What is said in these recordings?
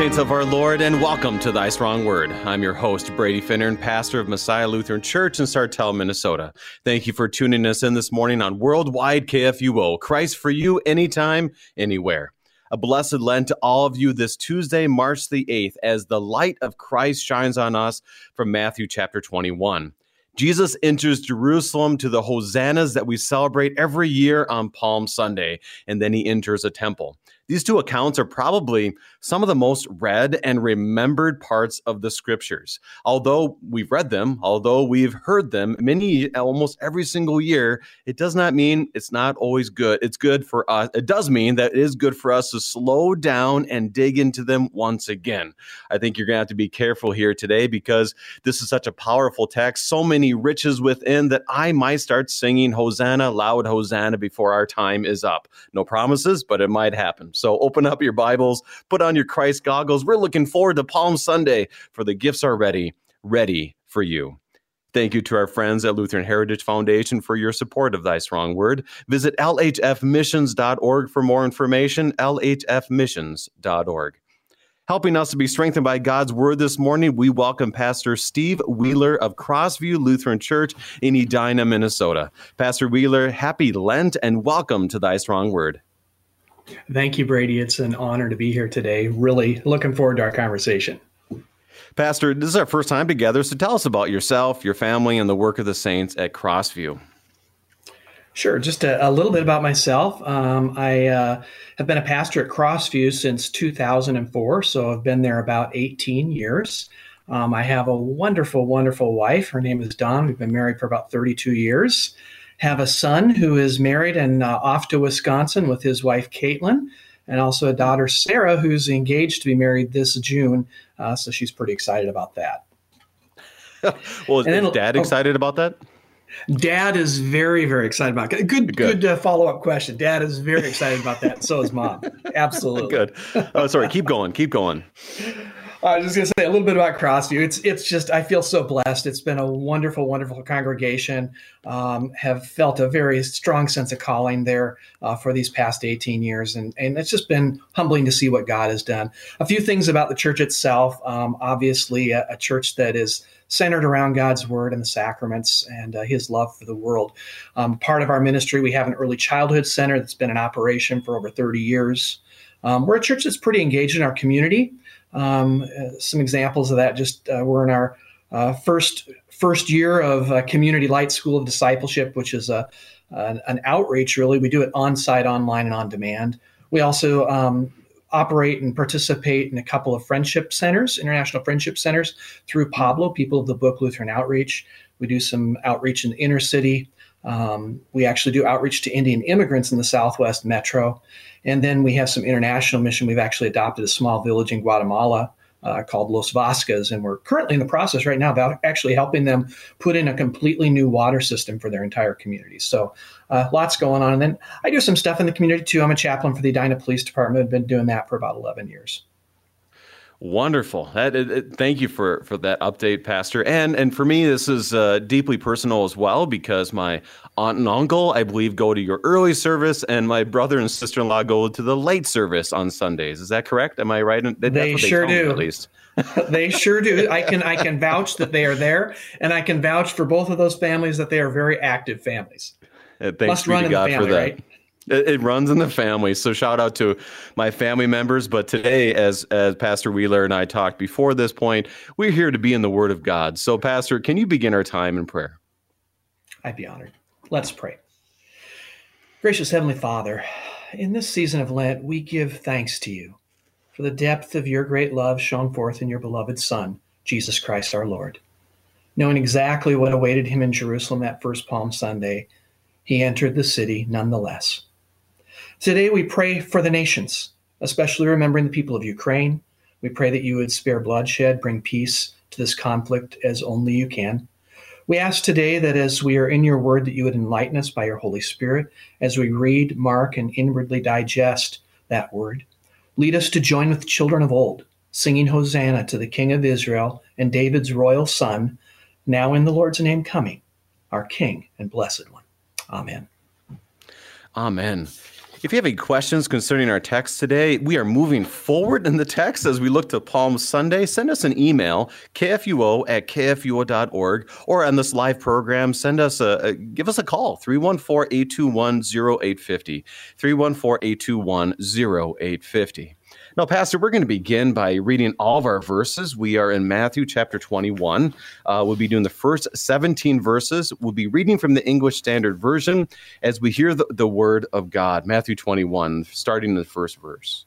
saints of our Lord, and welcome to Thy Strong Word. I'm your host, Brady Finnern, pastor of Messiah Lutheran Church in Sartell, Minnesota. Thank you for tuning us in this morning on Worldwide KFUO. Christ for you, anytime, anywhere. A blessed Lent to all of you this Tuesday, March the 8th, as the light of Christ shines on us from Matthew chapter 21. Jesus enters Jerusalem to the hosannas that we celebrate every year on Palm Sunday, and then he enters a temple. These two accounts are probably some of the most read and remembered parts of the scriptures. Although we've read them, although we've heard them many, almost every single year, it does not mean it's not always good. It's good for us. It does mean that it is good for us to slow down and dig into them once again. I think you're going to have to be careful here today because this is such a powerful text, so many riches within that I might start singing Hosanna, loud Hosanna before our time is up. No promises, but it might happen. So open up your Bibles, put on your Christ goggles. We're looking forward to Palm Sunday, for the gifts are ready, ready for you. Thank you to our friends at Lutheran Heritage Foundation for your support of Thy Strong Word. Visit lhfmissions.org for more information, lhfmissions.org. Helping us to be strengthened by God's Word this morning, we welcome Pastor Steve Wheeler of Crossview Lutheran Church in Edina, Minnesota. Pastor Wheeler, happy Lent and welcome to Thy Strong Word. Thank you, Brady. It's an honor to be here today. Really looking forward to our conversation. Pastor, this is our first time together, so tell us about yourself, your family, and the work of the saints at Crossview. Sure. Just a, a little bit about myself. Um, I uh, have been a pastor at Crossview since 2004, so I've been there about 18 years. Um, I have a wonderful, wonderful wife. Her name is Dawn. We've been married for about 32 years have a son who is married and uh, off to Wisconsin with his wife, Caitlin, and also a daughter, Sarah, who's engaged to be married this June. Uh, so she's pretty excited about that. well, is, then, is dad oh, excited about that? Dad is very, very excited about it. Good, good, good uh, follow up question. Dad is very excited about that. So is mom. Absolutely. good. Oh, sorry. Keep going. Keep going. I was just going to say a little bit about Crossview. It's it's just I feel so blessed. It's been a wonderful, wonderful congregation. Um, have felt a very strong sense of calling there uh, for these past 18 years, and and it's just been humbling to see what God has done. A few things about the church itself. Um, obviously, a, a, church that is centered around God's word and the sacraments and uh, His love for the world. Um, part of our ministry, we have an early childhood center that's been in operation for over 30 years. Um, we're a church that's pretty engaged in our community. Um, some examples of that just uh, we're in our uh, first first year of uh, Community Light School of Discipleship, which is a an, an, outreach. Really, we do it on site, online, and on demand. We also um, operate and participate in a couple of friendship centers, international friendship centers through Pablo, People of the Book Lutheran Outreach. We do some outreach in the inner city. Um, we actually do outreach to Indian immigrants in the Southwest Metro. And then we have some international mission. We've actually adopted a small village in Guatemala uh, called Los Vascas, and we're currently in the process right now about actually helping them put in a completely new water system for their entire community. So, uh, lots going on. And then I do some stuff in the community too. I'm a chaplain for the Edina Police Department. I've been doing that for about 11 years. Wonderful. That, it, it, thank you for, for that update, Pastor. And and for me, this is uh, deeply personal as well because my aunt and uncle, I believe, go to your early service, and my brother and sister in law go to the late service on Sundays. Is that correct? Am I right? That's they sure they do. Me, at least. they sure do. I can I can vouch that they are there, and I can vouch for both of those families that they are very active families. Uh, thanks Must run to God family, for that. Right? It, it, runs in the family. So shout out to my family members. But today, as as Pastor Wheeler and I talked before this point, we're here to be in the Word of God. So, Pastor, can you begin our time in prayer? I'd be honored. Let's pray. Gracious Heavenly Father, in this season of Lent, we give thanks to you for the depth of your great love shown forth in your beloved Son, Jesus Christ our Lord. Knowing exactly what awaited him in Jerusalem that first Palm Sunday, he entered the city nonetheless. Today we pray for the nations, especially remembering the people of Ukraine. We pray that you would spare bloodshed, bring peace to this conflict as only you can. We ask today that as we are in your word, that you would enlighten us by your Holy Spirit as we read, mark, and inwardly digest that word. Lead us to join with the children of old, singing Hosanna to the King of Israel and David's royal Son, now in the Lord's name coming, our King and Blessed One. Amen. Amen. If you have any questions concerning our text today, we are moving forward in the text as we look to Palm Sunday. Send us an email, kfuo at kfuo.org, or on this live program, send us a, a give us a call, 314-821-0850, 314-821-0850. Now, Pastor, we're going to begin by reading all of our verses. We are in Matthew chapter 21. Uh, we'll be doing the first 17 verses. We'll be reading from the English Standard Version as we hear the, the word of God. Matthew 21, starting in the first verse.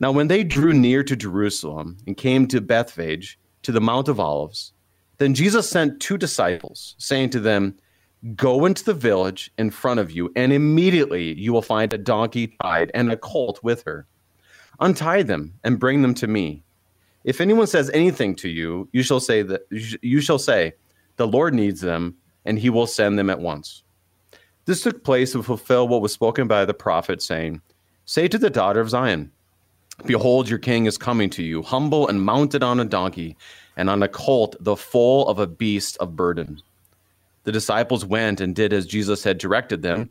Now, when they drew near to Jerusalem and came to Bethphage, to the Mount of Olives, then Jesus sent two disciples, saying to them, Go into the village in front of you, and immediately you will find a donkey tied and a colt with her Untie them and bring them to me. If anyone says anything to you, you shall say that you shall say, the Lord needs them, and he will send them at once. This took place to fulfill what was spoken by the prophet, saying, Say to the daughter of Zion, Behold, your king is coming to you, humble and mounted on a donkey, and on a colt, the foal of a beast of burden. The disciples went and did as Jesus had directed them.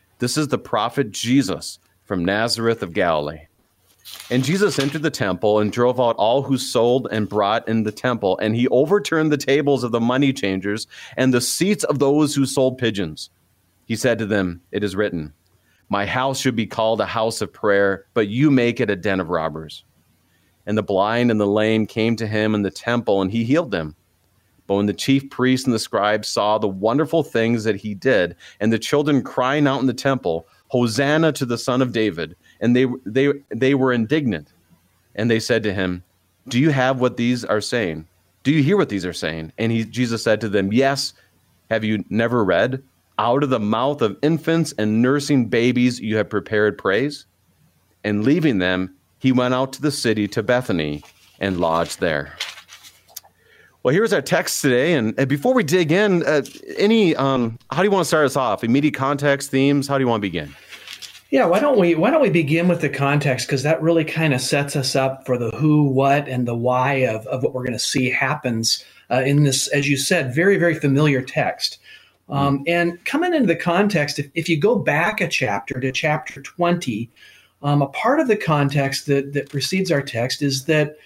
this is the prophet Jesus from Nazareth of Galilee. And Jesus entered the temple and drove out all who sold and brought in the temple, and he overturned the tables of the money changers and the seats of those who sold pigeons. He said to them, It is written, My house should be called a house of prayer, but you make it a den of robbers. And the blind and the lame came to him in the temple, and he healed them. But when the chief priests and the scribes saw the wonderful things that he did, and the children crying out in the temple, Hosanna to the Son of David, and they, they, they were indignant. And they said to him, Do you have what these are saying? Do you hear what these are saying? And he, Jesus said to them, Yes. Have you never read? Out of the mouth of infants and nursing babies you have prepared praise? And leaving them, he went out to the city to Bethany and lodged there. Well, here's our text today, and, and before we dig in, uh, any um, how do you want to start us off? Immediate context, themes. How do you want to begin? Yeah, why don't we why don't we begin with the context because that really kind of sets us up for the who, what, and the why of, of what we're going to see happens uh, in this, as you said, very very familiar text. Um, and coming into the context, if, if you go back a chapter to chapter twenty, um, a part of the context that that precedes our text is that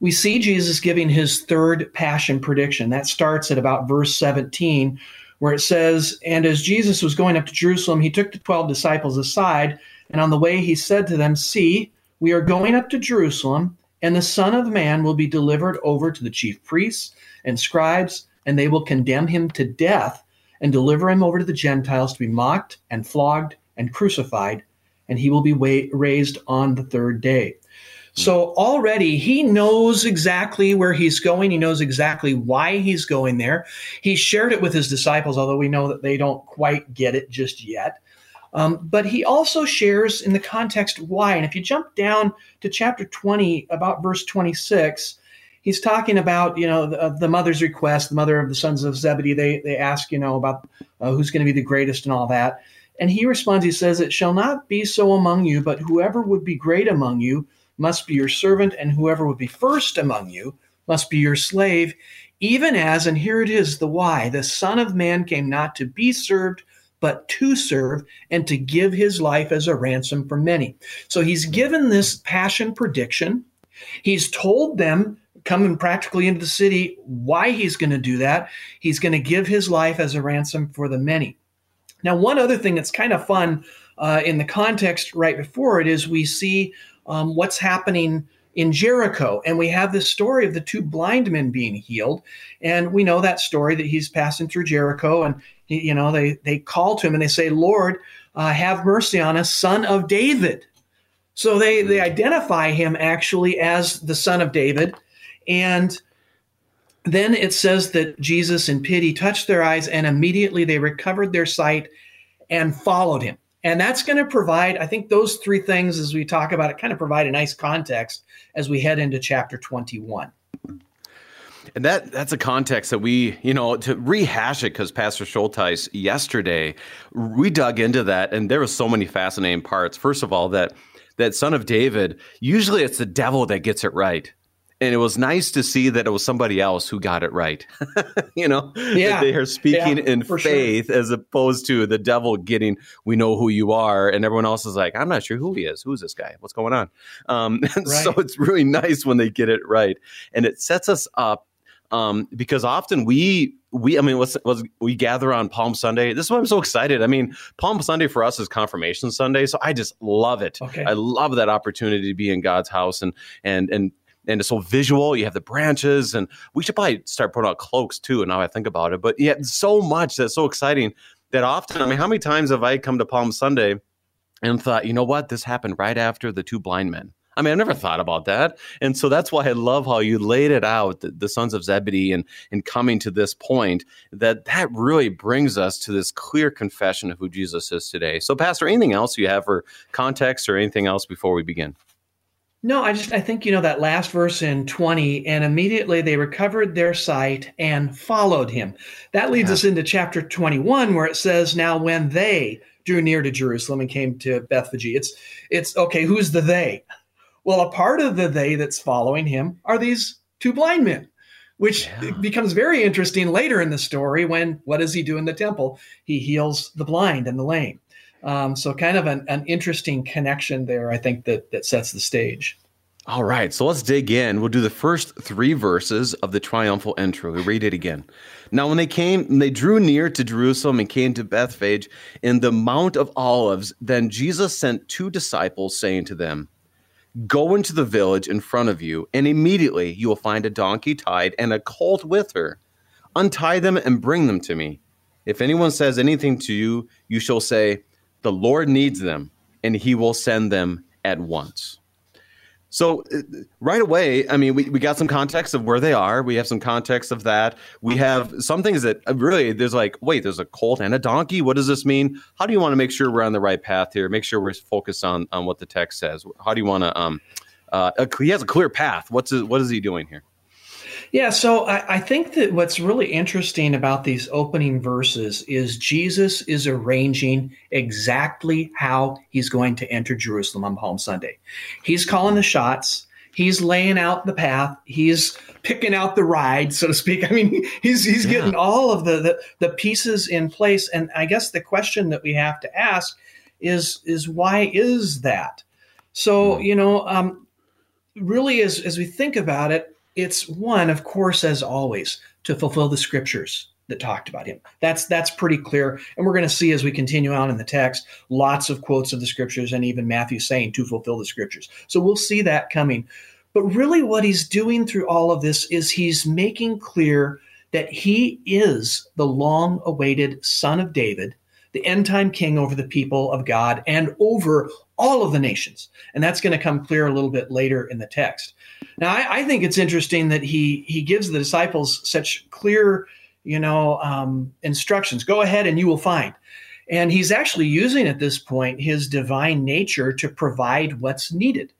we see Jesus giving his third passion prediction. That starts at about verse 17, where it says, And as Jesus was going up to Jerusalem, he took the 12 disciples aside, and on the way he said to them, See, we are going up to Jerusalem, and the Son of Man will be delivered over to the chief priests and scribes, and they will condemn him to death and deliver him over to the Gentiles to be mocked and flogged and crucified, and he will be raised on the third day. So already he knows exactly where he's going. He knows exactly why he's going there. He shared it with his disciples, although we know that they don't quite get it just yet. Um, but he also shares in the context why. And if you jump down to chapter 20, about verse 26, he's talking about, you know, the, the mother's request, the mother of the sons of Zebedee. They, they ask, you know, about uh, who's going to be the greatest and all that. And he responds, he says, It shall not be so among you, but whoever would be great among you must be your servant, and whoever would be first among you must be your slave, even as, and here it is the why, the Son of Man came not to be served, but to serve and to give his life as a ransom for many. So he's given this passion prediction. He's told them coming practically into the city why he's going to do that. He's going to give his life as a ransom for the many. Now, one other thing that's kind of fun uh, in the context right before it is we see um, what's happening in Jericho. And we have this story of the two blind men being healed. And we know that story that he's passing through Jericho and, you know, they, they call to him and they say, Lord, uh, have mercy on us, son of David. So they, they identify him actually as the son of David. And then it says that Jesus, in pity, touched their eyes and immediately they recovered their sight and followed him. And that's going to provide, I think those three things, as we talk about it, kind of provide a nice context as we head into chapter 21. And that that's a context that we, you know, to rehash it because Pastor Schulteis yesterday we dug into that, and there were so many fascinating parts. First of all, that that son of David, usually it's the devil that gets it right. And it was nice to see that it was somebody else who got it right. you know, yeah. they are speaking yeah, in faith sure. as opposed to the devil getting, we know who you are. And everyone else is like, I'm not sure who he is. Who's this guy? What's going on? Um, and right. so it's really nice when they get it right. And it sets us up um, because often we we I mean what's, what's, we gather on Palm Sunday. This is why I'm so excited. I mean Palm Sunday for us is Confirmation Sunday, so I just love it. Okay. I love that opportunity to be in God's house and and and and it's so visual. You have the branches, and we should probably start putting out cloaks too. And now I think about it, but yeah, so much that's so exciting that often. I mean, how many times have I come to Palm Sunday and thought, you know what, this happened right after the two blind men? I mean, I never thought about that. And so that's why I love how you laid it out, the, the, sons of Zebedee and, and coming to this point, that that really brings us to this clear confession of who Jesus is today. So, Pastor, anything else you have for context or anything else before we begin? No, I just I think you know that last verse in 20 and immediately they recovered their sight and followed him. That leads yeah. us into chapter 21 where it says now when they drew near to Jerusalem and came to Bethphage. It's it's okay, who's the they? Well, a part of the they that's following him are these two blind men, which yeah. becomes very interesting later in the story when what does he do in the temple? He heals the blind and the lame. Um, so, kind of an, an interesting connection there, I think, that, that sets the stage. All right, so let's dig in. We'll do the first three verses of the triumphal entry. We read it again. Now, when they came, they drew near to Jerusalem and came to Bethphage in the Mount of Olives. Then Jesus sent two disciples, saying to them, Go into the village in front of you, and immediately you will find a donkey tied and a colt with her. Untie them and bring them to me. If anyone says anything to you, you shall say, The Lord needs them, and he will send them at once. So uh, right away, I mean, we, we got some context of where they are. We have some context of that. We have some things that uh, really there's like, wait, there's a colt and a donkey. What does this mean? How do you want to make sure we're on the right path here? Make sure we're focused on on what the text says. How do you want to? Um, uh, he has a clear path. What's his, what is he doing here? Yeah, so I, I, think that what's really interesting about these opening verses is Jesus is arranging exactly how he's going to enter Jerusalem on Palm Sunday. He's calling the shots. He's laying out the path. He's picking out the ride, so to speak. I mean, he's he's yeah. getting all of the, the the pieces in place. And I guess the question that we have to ask is is why is that? So hmm. you know, um, really, as as we think about it, it's one, of course, as always, to fulfill the scriptures that talked about him. That's that's pretty clear, and we're going to see as we continue on in the text lots of quotes of the scriptures, and even Matthew saying to fulfill the scriptures. So we'll see that coming. But really, what he's doing through all of this is he's making clear that he is the long-awaited Son of David, the end-time King over the people of God and over all of the nations, and that's going to come clear a little bit later in the text. Now, I, I, think it's interesting that he he gives the disciples such clear, you know, um, instructions. Go ahead and you will find. And he's actually using at this point his divine nature to provide what's needed.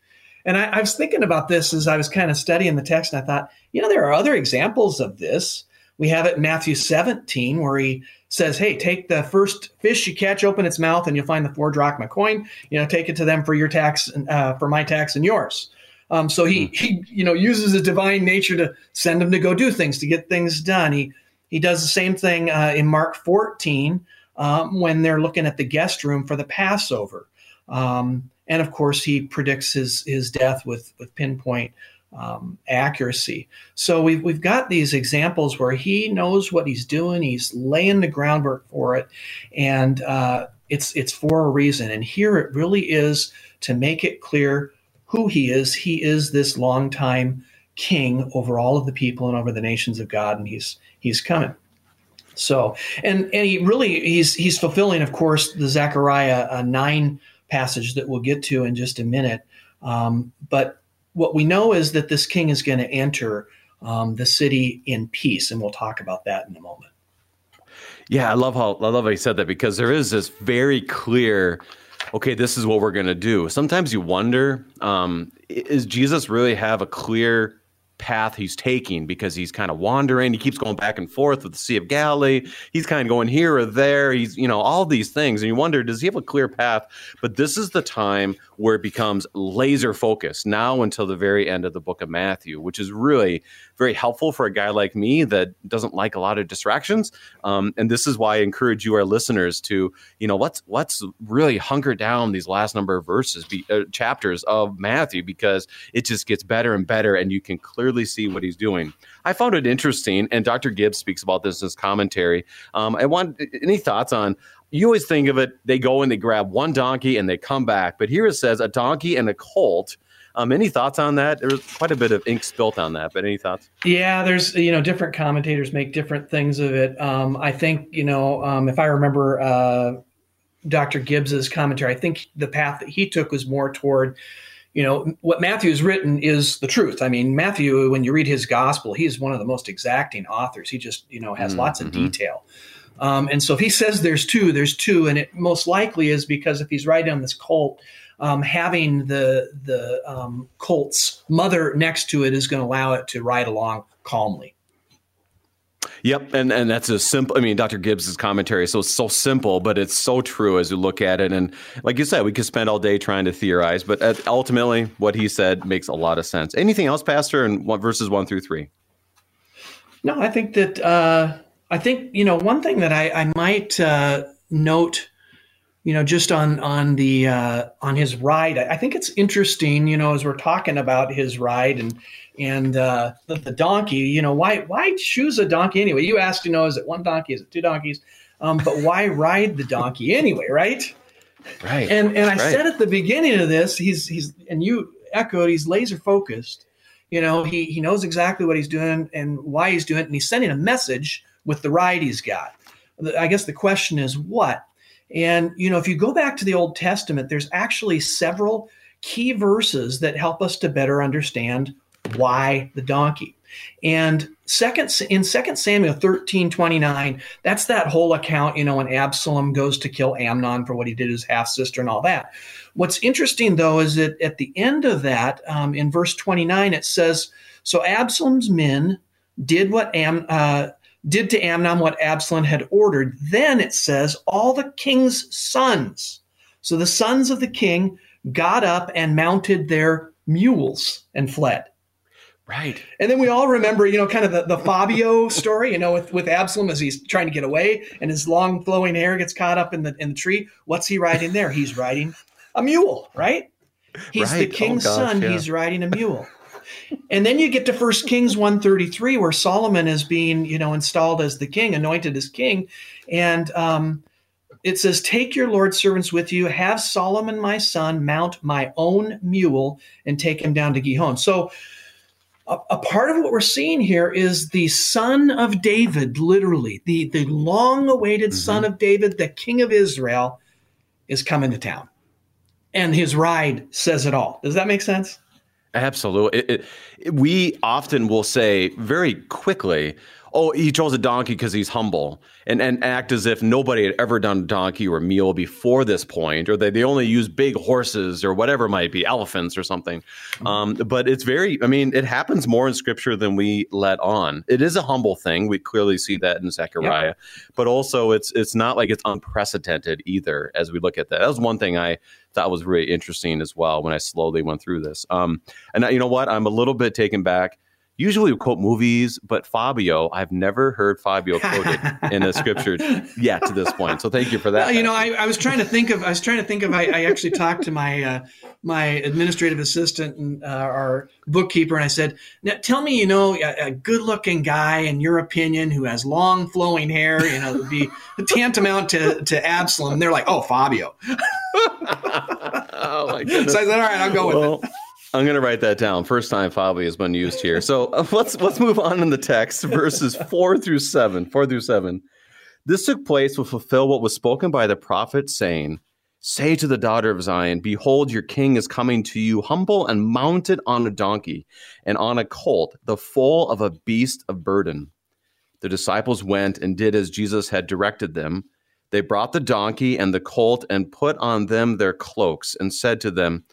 And I, I was thinking about this as I was kind of studying the text, and I thought, you know, there are other examples of this. We have it in Matthew 17, where he says, Hey, take the first fish you catch, open its mouth, and you'll find the four drachma coin. You know, take it to them for your tax, uh, for my tax and yours. Um, so he, hmm. he, you know, uses his divine nature to send him to go do things, to get things done. He, he does the same thing uh, in Mark 14 um, when they're looking at the guest room for the Passover. Um, and of course, he predicts his, his death with, with pinpoint um, accuracy. So we've, we've got these examples where he knows what he's doing, he's laying the groundwork for it, and uh, it's, it's for a reason. And here it really is to make it clear who he is. He is this longtime king over all of the people and over the nations of God, and he's he's coming. So, and and he really he's he's fulfilling, of course, the Zechariah uh, nine passage that we'll get to in just a minute. Um, but what we know is that this king is going to enter um, the city in peace, and we'll talk about that in a moment. Yeah, I love how I love how he said that because there is this very clear okay, this is what we're going to do. Sometimes you wonder, um, is Jesus really have a clear path he's taking because he's kind of wandering. He keeps going back and forth with the Sea of Galilee. He's kind of going here or there. He's, you know, all these things. And you wonder, does he have a clear path? But this is the time where it becomes laser focused now until the very end of the book of Matthew, which is really very helpful for a guy like me that doesn't like a lot of distractions. Um, and this is why I encourage you, our listeners, to, you know, let's, let's really hunker down these last number of verses, be, uh, chapters of Matthew, because it just gets better and better. And you can clearly see what he's doing. I found it interesting, and Dr. Gibbs speaks about this in his commentary. Um, I want any thoughts on you always think of it, they go and they grab one donkey and they come back. But here it says a donkey and a colt. Um, any thoughts on that? There's quite a bit of ink spilt on that, but any thoughts? Yeah, there's you know different commentators make different things of it. Um, I think you know um, if I remember uh, Dr. Gibbs's commentary, I think the path that he took was more toward you know what Matthew's written is the truth. I mean, Matthew, when you read his gospel, he's one of the most exacting authors. He just you know has mm-hmm. lots of detail. Um, and so if he says there's two, there's two, and it most likely is because if he's riding on this colt, um, having the the um, colt's mother next to it is going to allow it to ride along calmly. Yep, and and that's a simple. I mean, Dr. Gibbs's commentary so so simple, but it's so true as you look at it. And like you said, we could spend all day trying to theorize, but ultimately, what he said makes a lot of sense. Anything else, Pastor? And what verses one through three? No, I think that uh, I think you know one thing that I, I might uh, note you know, just on on the uh, on his ride. I think it's interesting, you know, as we're talking about his ride and and uh, the, the, donkey. You know, why why choose a donkey anyway? You asked, you know, is it one donkey? Is it two donkeys? Um, but why ride the donkey anyway, right? Right. And and I right. said at the beginning of this, he's he's and you echoed, he's laser focused. You know, he he knows exactly what he's doing and why he's doing it, and he's sending a message with the ride he's got. I guess the question is what? And, you know, if you go back to the Old Testament, there's actually several key verses that help us to better understand why the donkey. And second in 2 Samuel 13, 29, that's that whole account, you know, when Absalom goes to kill Amnon for what he did to his half sister and all that. What's interesting though is that at the end of that, um, in verse 29, it says, So Absalom's men did what Am, uh, did to Amnon what Absalom had ordered. Then it says, all the king's sons. So the sons of the king got up and mounted their mules and fled. Right. And then we all remember, you know, kind of the, the Fabio story, you know, with, with Absalom as he's trying to get away and his long flowing hair gets caught up in the in the tree. What's he riding there? He's riding a mule, right? He's right. the king's oh, gosh, son. Yeah. He's riding a mule and then you get to First Kings 133, where Solomon is being, you know, installed as the king, anointed as king. And um, it says, Take your Lord's servants with you, have Solomon my son mount my own mule, and take him down to Gihon. So a, a part of what we're seeing here is the son of David, literally, the, the long awaited mm-hmm. son of David, the king of Israel, is coming to town. And his ride says it all. Does that make sense? Absolutely. It, it, we often will say very quickly, oh, he chose a donkey because he's humble, and, and act as if nobody had ever done a donkey or mule before this point, or they, they only use big horses or whatever it might be, elephants or something. Mm-hmm. Um, but it's very, I mean, it happens more in scripture than we let on. It is a humble thing. We clearly see that in Zechariah, but also it's it's not like it's unprecedented either as we look at that. That was one thing I thought was really interesting as well when I slowly went through this. Um, and you know what? I'm a little bit taken back usually we quote movies, but Fabio, I've never heard Fabio quoted in a scripture yet to this point. So thank you for that. Well, you know, I, I, was trying to think of, I was trying to think of, I, I actually talked to my, uh, my administrative assistant and uh, our bookkeeper, and I said, now tell me, you know, a, a good looking guy in your opinion who has long flowing hair, you know, would be tantamount to, to Absalom. And they're like, oh, Fabio. oh my goodness. So I said, all right, I'll go well, with it. I'm going to write that down. First time Fabio has been used here. So uh, let's let's move on in the text, verses four through seven. Four through seven. This took place to fulfill what was spoken by the prophet, saying, "Say to the daughter of Zion, Behold, your king is coming to you, humble and mounted on a donkey, and on a colt, the foal of a beast of burden." The disciples went and did as Jesus had directed them. They brought the donkey and the colt and put on them their cloaks and said to them,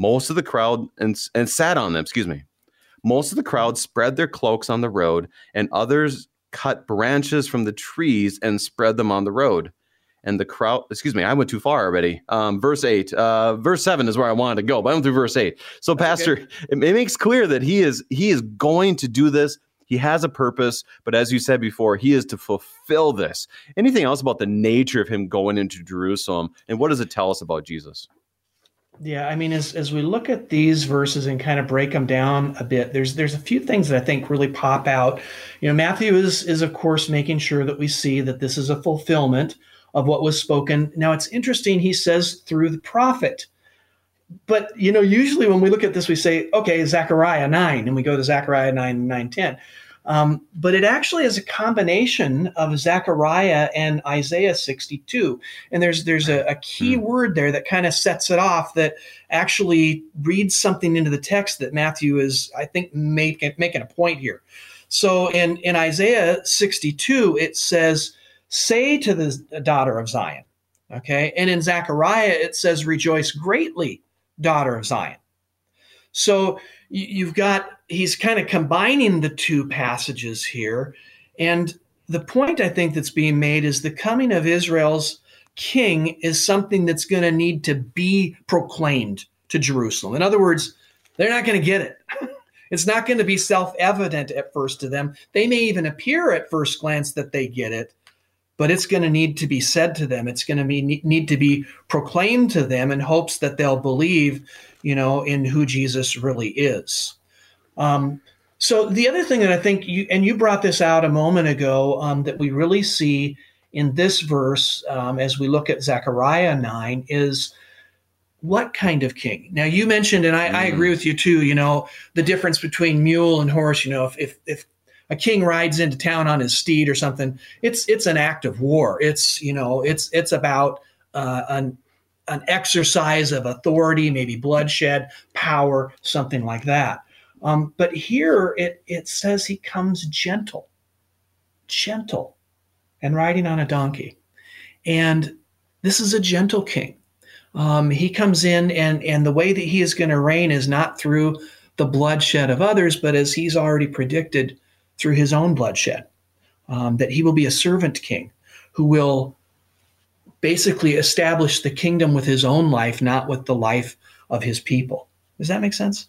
Most of the crowd, and, and sat on them, excuse me. Most of the crowd spread their cloaks on the road, and others cut branches from the trees and spread them on the road. And the crowd, excuse me, I went too far already. Um, verse 8, uh, verse 7 is where I wanted to go, but I went through verse 8. So, That's Pastor, okay. it, it makes clear that he is he is going to do this he has a purpose, but as you said before, he is to fulfill this. Anything else about the nature of him going into Jerusalem, and what does it tell us about Jesus? Yeah, I mean, as as we look at these verses and kind of break them down a bit, there's there's a few things that I think really pop out. You know, Matthew is is of course making sure that we see that this is a fulfillment of what was spoken. Now, it's interesting. He says through the prophet but you know, usually when we look at this, we say, okay, Zechariah nine, and we go to Zechariah nine, nine, ten. Um, but it actually is a combination of Zechariah and Isaiah 62. And there's there's a, a key mm. word there that kind of sets it off that actually reads something into the text that Matthew is, I think, making making a point here. So in, in Isaiah 62, it says, Say to the daughter of Zion. Okay. And in Zechariah, it says, Rejoice greatly, daughter of Zion. So you've got, he's kind of combining the two passages here. And the point I think that's being made is the coming of Israel's king is something that's going to need to be proclaimed to Jerusalem. In other words, they're not going to get it. it's not going to be self evident at first to them. They may even appear at first glance that they get it, but it's going to need to be said to them. It's going to be, need to be proclaimed to them in hopes that they'll believe, you know, in who Jesus really is. Um, so the other thing that I think you and you brought this out a moment ago um, that we really see in this verse um, as we look at Zechariah nine is what kind of king? Now you mentioned, and I, mm. I, agree with you too. You know the difference between mule and horse. You know if if, if a king rides into town on his steed or something, it's it's an act of war. It's you know it's it's about uh, an an exercise of authority, maybe bloodshed, power, something like that. Um, but here it it says he comes gentle, gentle, and riding on a donkey, and this is a gentle king. Um, he comes in and and the way that he is going to reign is not through the bloodshed of others, but as he's already predicted through his own bloodshed, um, that he will be a servant king who will basically establish the kingdom with his own life, not with the life of his people. Does that make sense?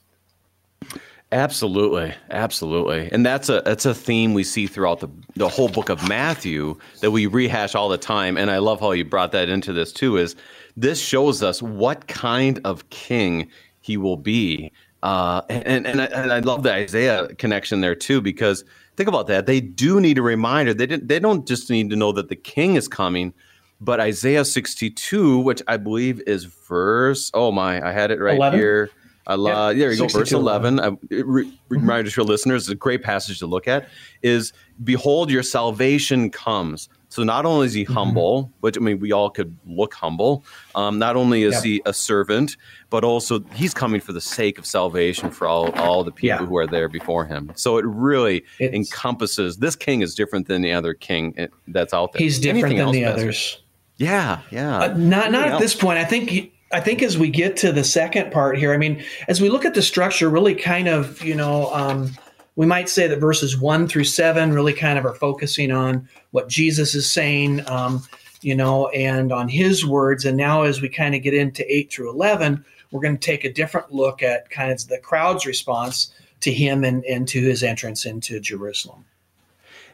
Absolutely, absolutely, and that's a that's a theme we see throughout the the whole book of Matthew that we rehash all the time. And I love how you brought that into this too. Is this shows us what kind of king he will be, uh, and and I, and I love the Isaiah connection there too because think about that. They do need a reminder. They didn't. They don't just need to know that the King is coming, but Isaiah 62, which I believe is verse. Oh my, I had it right 11? here. I love. Yeah, there you go. Verse 11. 11. I, re, mm-hmm. your listeners, a great passage to look at. Is behold, your salvation comes. So not only is he mm-hmm. humble, which I mean, we all could look humble. Um, not only is he a servant, but also he's coming for the sake of salvation for all, all the people yeah. who are there before him. So it really it's, encompasses. This king is different than the other king eh, that's out there. He's different Anything than the others. Yeah, yeah. Uh, not not at this point. I think I think as we get to the second part here, I mean, as we look at the structure, really kind of, you know, um, we might say that verses one through seven really kind of are focusing on what Jesus is saying, um, you know, and on his words. And now, as we kind of get into eight through 11, we're going to take a different look at kind of the crowd's response to him and, and to his entrance into Jerusalem.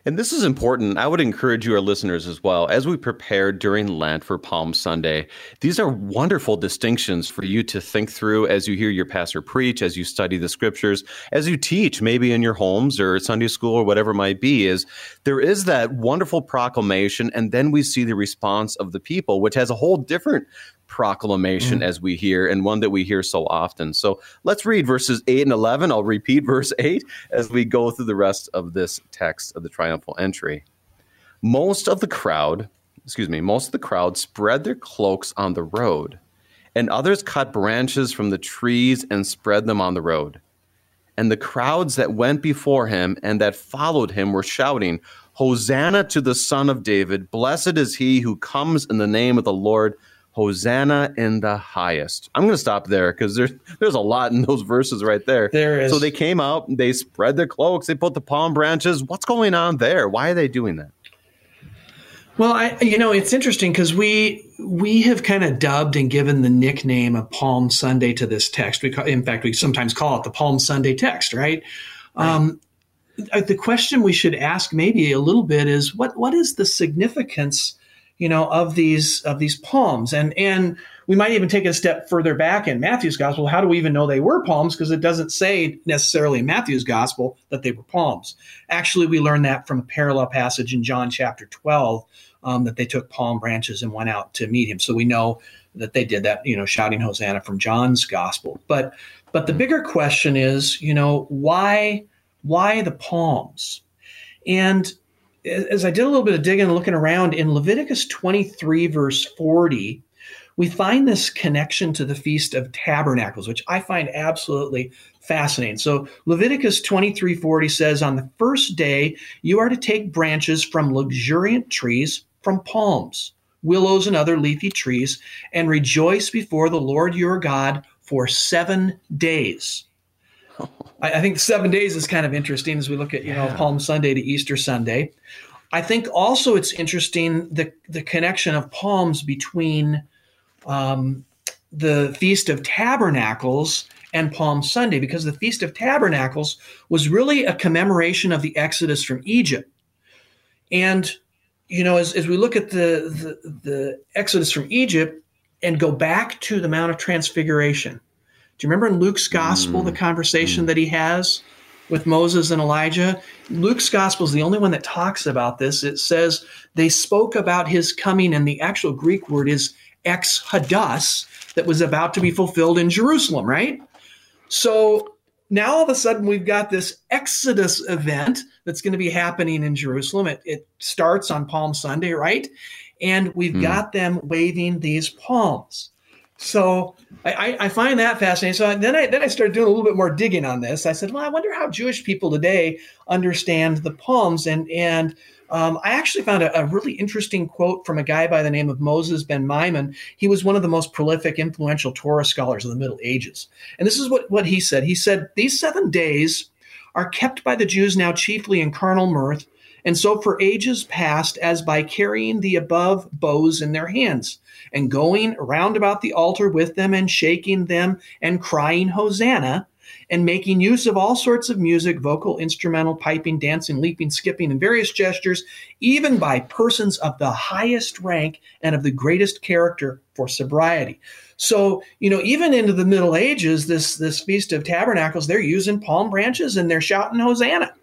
And this is important. I would encourage you, our listeners, as well, as we prepare during Lent for Palm Sunday. These are wonderful distinctions for you to think through as you hear your pastor preach, as you study the scriptures, as you teach, maybe in your homes or Sunday school or whatever it might be. Is there is that wonderful proclamation, and then we see the response of the people, which has a whole different proclamation mm. as we hear and one that we hear so often. So let's read verses 8 and 11. I'll repeat verse 8 as we go through the rest of this text of the triumphal entry. Most of the crowd, excuse me, most of the crowd spread their cloaks on the road, and others cut branches from the trees and spread them on the road. And the crowds that went before him and that followed him were shouting, Hosanna to the Son of David. Blessed is he who comes in the name of the Lord. Hosanna in the highest. I'm going to stop there because there's there's a lot in those verses right there. There is. So they came out, they spread their cloaks, they put the palm branches. What's going on there? Why are they doing that? Well, I you know it's interesting because we we have kind of dubbed and given the nickname of Palm Sunday to this text. We call, in fact we sometimes call it the Palm Sunday text, right? right. Um, the question we should ask maybe a little bit is what what is the significance you know of these of these palms. And and we might even take it a step further back in Matthew's gospel. How do we even know they were palms? Because it doesn't say necessarily in Matthew's gospel that they were palms. Actually we learn that from a parallel passage in John chapter 12 um, that they took palm branches and went out to meet him. So we know that they did that you know shouting hosanna from John's gospel. But but the bigger question is you know why why the palms? And as I did a little bit of digging and looking around in Leviticus 23, verse 40, we find this connection to the Feast of Tabernacles, which I find absolutely fascinating. So Leviticus 23:40 says, On the first day you are to take branches from luxuriant trees, from palms, willows, and other leafy trees, and rejoice before the Lord your God for seven days. I, I, think seven days is kind of interesting as we look at you yeah. know Palm Sunday to Easter Sunday. I think also it's interesting the the connection of palms between um, the Feast of Tabernacles and Palm Sunday, because the Feast of Tabernacles was really a commemoration of the Exodus from Egypt. And, you know, as, as we look at the, the, the Exodus from Egypt and go back to the Mount of Transfiguration, do you remember in Luke's gospel mm. the conversation mm. that he has with Moses and Elijah? Luke's gospel is the only one that talks about this. It says they spoke about his coming, and the actual Greek word is exodos, that was about to be fulfilled in Jerusalem, right? So now all of a sudden we've got this Exodus event that's going to be happening in Jerusalem. It, it starts on Palm Sunday, right? And we've mm. got them waving these palms. So I, I, find that fascinating. So then I then I started doing a little bit more digging on this. I said, well, I wonder how Jewish people today understand the poems. And and um, I actually found a, a, really interesting quote from a guy by the name of Moses ben Maimon. He was one of the most prolific, influential Torah scholars of the Middle Ages. And this is what, what he said. He said, These seven days are kept by the Jews now chiefly in carnal mirth, and so for ages past, as by carrying the above boughs in their hands and going round about the altar with them and shaking them and crying Hosanna and making use of all sorts of music, vocal, instrumental, piping, dancing, leaping, skipping, and various gestures, even by persons of the highest rank and of the greatest character for sobriety. So, you know, even into the Middle Ages, this, this Feast of Tabernacles, they're using palm branches and they're shouting Hosanna.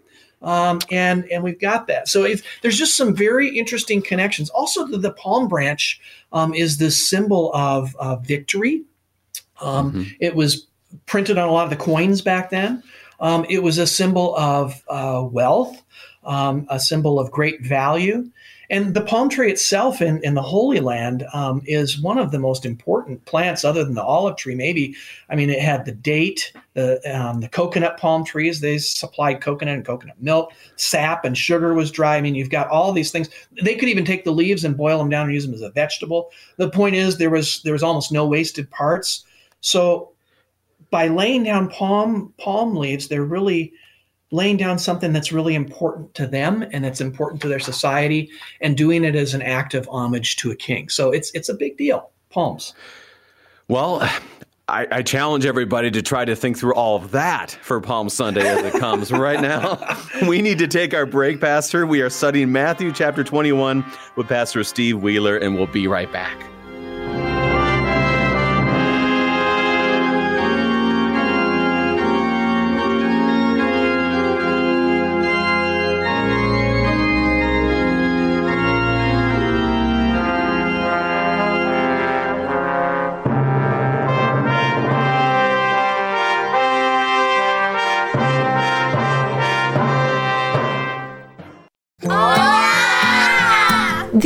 Um, and and we've got that. So if, there's just some very interesting connections. Also, the, the palm branch um, is the symbol of uh, victory. Um, mm-hmm. It was printed on a lot of the coins back then. Um, it was a symbol of uh, wealth, um, a symbol of great value. And the palm tree itself in, in the Holy Land um, is one of the most important plants, other than the olive tree. Maybe, I mean, it had the date, the um, the coconut palm trees. They supplied coconut and coconut milk, sap and sugar was dry. I mean, you've got all these things. They could even take the leaves and boil them down and use them as a vegetable. The point is, there was there was almost no wasted parts. So, by laying down palm palm leaves, they're really laying down something that's really important to them and that's important to their society and doing it as an act of homage to a king. So it's it's a big deal. Palms. Well, I, I, challenge everybody to try to think through all of that for Palm Sunday as it comes. right now, we need to take our break, Pastor. We are studying Matthew chapter 21 with Pastor Steve Wheeler, and we'll be right back.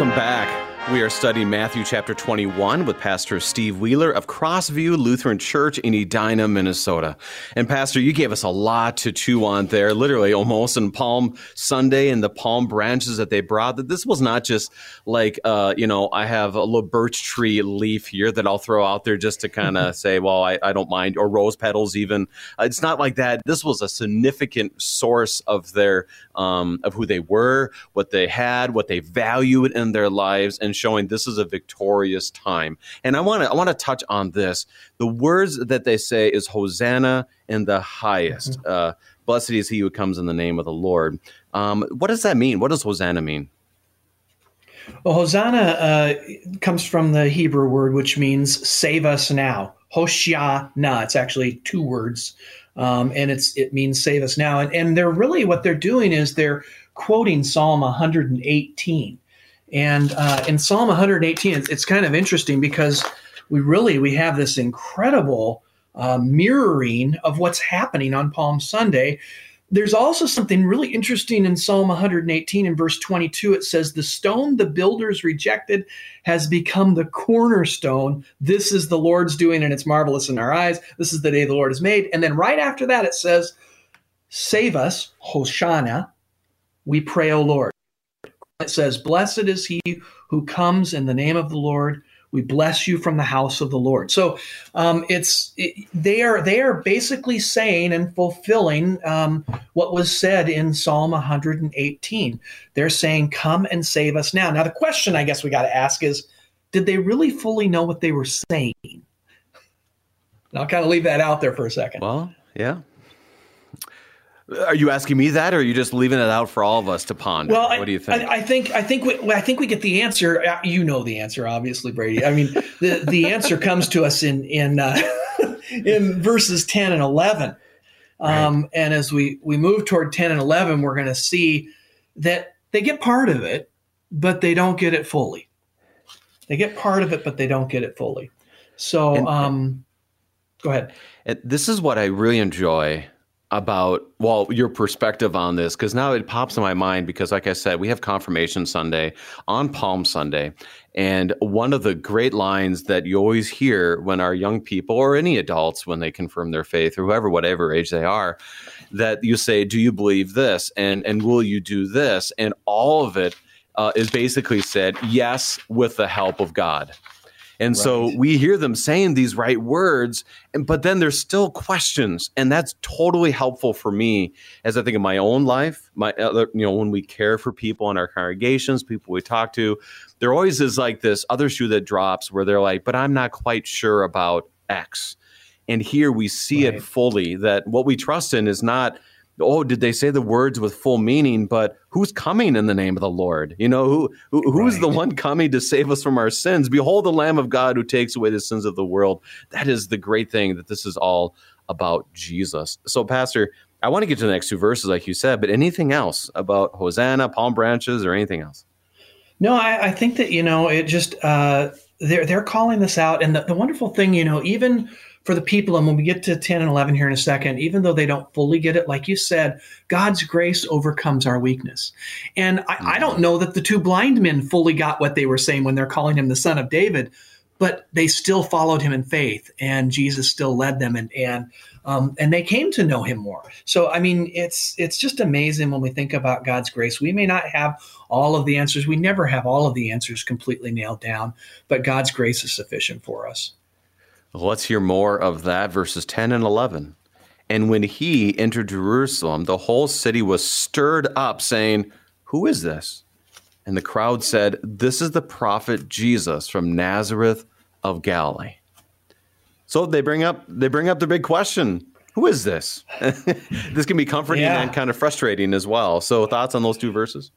Welcome back. We are studying Matthew chapter 21 with Pastor Steve Wheeler of Crossview Lutheran Church in Edina, Minnesota. And Pastor, you gave us a lot to chew on there, literally almost in Palm Sunday and the palm branches that they brought. That this was not just like, uh, you know, I have a little birch tree leaf here that I'll throw out there just to kind of say, well, I, I, don't mind, or rose petals even. Uh, it's not like that. This was a significant source of their, um, of who they were, what they had, what they valued in their lives, and showing this is a victorious time. And I want to I want to touch on this. The words that they say is Hosanna in the highest. Mm-hmm. Uh, Blessed is he who comes in the name of the Lord. Um, what does that mean? What does Hosanna mean? Well, Hosanna uh, comes from the Hebrew word which means save us now. Hoshiana. It's actually two words. Um, and it's it means save us now. And, and they're really what they're doing is they're quoting Psalm 118. And uh, in Psalm 118, it's, it's, kind of interesting because we really we have this incredible uh, mirroring of what's happening on Palm Sunday. There's also something really interesting in Psalm 118 in verse 22. It says, The stone the builders rejected has become the cornerstone. This is the Lord's doing, and it's marvelous in our eyes. This is the day the Lord has made. And then right after that, it says, Save us, Hoshana, we pray, O Lord. It says, Blessed is he who comes in the name of the Lord. We bless you from the house of the Lord. So um, it's it, they are they are basically saying and fulfilling um, what was said in Psalm 118. They're saying, "Come and save us now." Now the question I guess we got to ask is, did they really fully know what they were saying? And I'll kind of leave that out there for a second. Well, yeah. Are you asking me that, or are you just leaving it out for all of us to ponder? Well, what do you think? I, I think I think we, I think we get the answer. Uh, you know the answer, obviously, Brady. I mean, the the answer comes to us in in uh, in verses ten and eleven. Um, right. And as we we move toward ten and eleven, we're going to see that they get part of it, but they don't get it fully. They get part of it, but they don't get it fully. So, and, um, go ahead. This is what I really enjoy about well your perspective on this because now it pops in my mind because like i said we have confirmation sunday on palm sunday. And one of the great lines that you always hear when our young people or any adults when they confirm their faith or whoever whatever age they are that you say do you believe this? And and will you do this? And all of it uh, is basically said yes with the help of god and right. so we hear them saying these right words, and, but then there's still questions. And that's totally helpful for me as I think of my own life, my other, you know, when we care for people in our congregations, people we talk to, there always is like this other shoe that drops where they're like, but I'm not quite sure about X. And here we see right. it fully that what we trust in is not oh, did they say the words with full meaning? But who's coming in the name of the Lord? You know, who, who who's right. the one coming to save us from our sins? Behold, the Lamb of God who takes away the sins of the world. That is the great thing that this is all about Jesus. So, Pastor, I want to get to the next two verses, like you said, but anything else about Hosanna, palm branches, or anything else? No, I, I think that you know it just uh, they're they're calling this out, and the, the wonderful thing, you know, even for the people. And when we get to 10 and 11 here in a second, even though they don't fully get it, like you said, God's grace overcomes our weakness. And I, I don't know that the two blind men fully got what they were saying when they're calling him the son of David, but they still followed him in faith and Jesus still led them and, and, um, and they came to know him more. So, I mean, it's, it's just amazing when we think about God's grace. We may not have all of the answers. We never have all of the answers completely nailed down, but God's grace is sufficient for us. Let's hear more of that, verses 10 and 11. And when he entered Jerusalem, the whole city was stirred up, saying, Who is this? And the crowd said, This is the prophet Jesus from Nazareth of Galilee. So they bring up they bring up the big question. Who is this? this can be comforting yeah. and kind of frustrating as well. So thoughts on those two verses?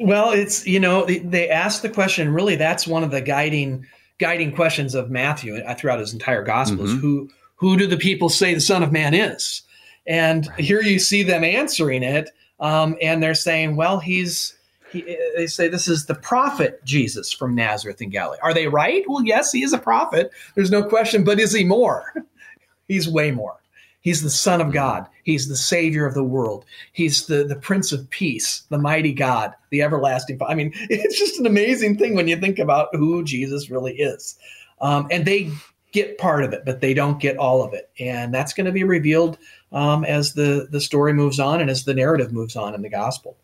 Well, it's you know they, they ask the question. Really, that's one of the guiding guiding questions of Matthew uh, throughout his entire gospel mm-hmm. who who do the people say the Son of Man is? And right. here you see them answering it, um, and they're saying, well, he's he, they say this is the prophet Jesus from Nazareth in Galilee. Are they right? Well, yes, he is a prophet. There's no question, but is he more? He's way more. He's the Son of God. He's the Savior of the world. He's the, the Prince of Peace, the mighty God, the everlasting. I mean, it's just an amazing thing when you think about who Jesus really is. Um, and they get part of it, but they don't get all of it. And that's going to be revealed um, as the, the story moves on and as the narrative moves on in the gospel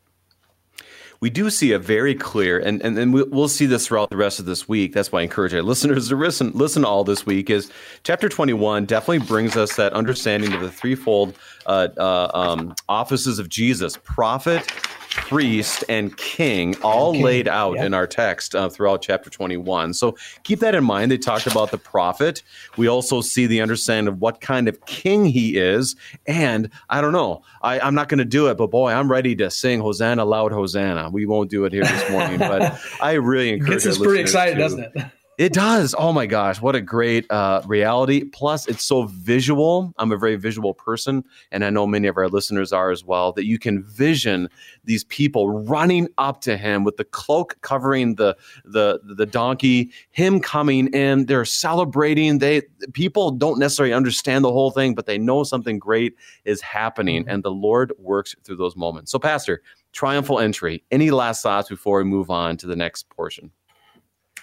we do see a very clear, and, and, and we'll see this throughout the rest of this week. That's why I encourage our listeners to listen, listen all this week. Is chapter 21 definitely brings us that understanding of the threefold uh, uh, um, offices of Jesus prophet, priest, and king, all king. laid out in our text uh, throughout chapter 21. So keep that in mind. They talked about the prophet. We also see the understanding of what kind of king he is. And I don't know, I, am not going to do it, but boy, I'm ready to sing Hosanna, loud Hosanna. We won't do it here this morning, but I really encourage Gets us pretty excited, to, doesn't it? It does. Oh my gosh, what a great uh, reality! Plus, it's so visual. I'm a very visual person, and I know many of our listeners are as well. That you can vision these people running up to him with the cloak covering the the the donkey. Him coming in, they're celebrating. They people don't necessarily understand the whole thing, but they know something great is happening, and the Lord works through those moments. So, Pastor, triumphal entry. Any last thoughts before we move on to the next portion?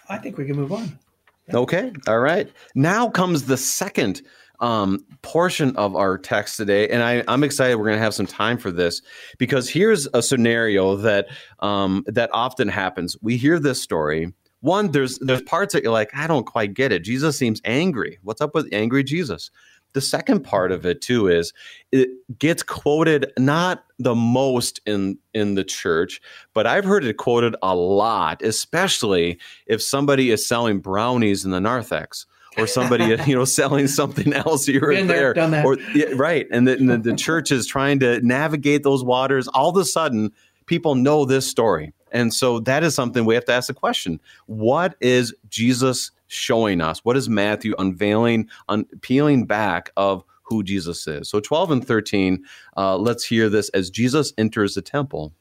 I think we can move on. Yeah. Okay. All right. Now comes the second um, portion of our text today, and I, am excited. We're going to have some time for this because here's a scenario that um, that often happens. We hear this story. One, there's there's parts that you're like, I don't quite get it. Jesus seems angry. What's up with angry Jesus? The second part of it too is it gets quoted not the most in in the church, but I've heard it quoted a lot, especially if somebody is selling brownies in the narthex or somebody you know selling something else here Been there, there. or yeah, right and, the, and the, the church is trying to navigate those waters all of a sudden people know this story and so that is something we have to ask the question what is jesus showing us? What is Matthew unveiling, un- peeling back of who Jesus is? So 12 and 13, uh, let's hear this as Jesus enters the temple.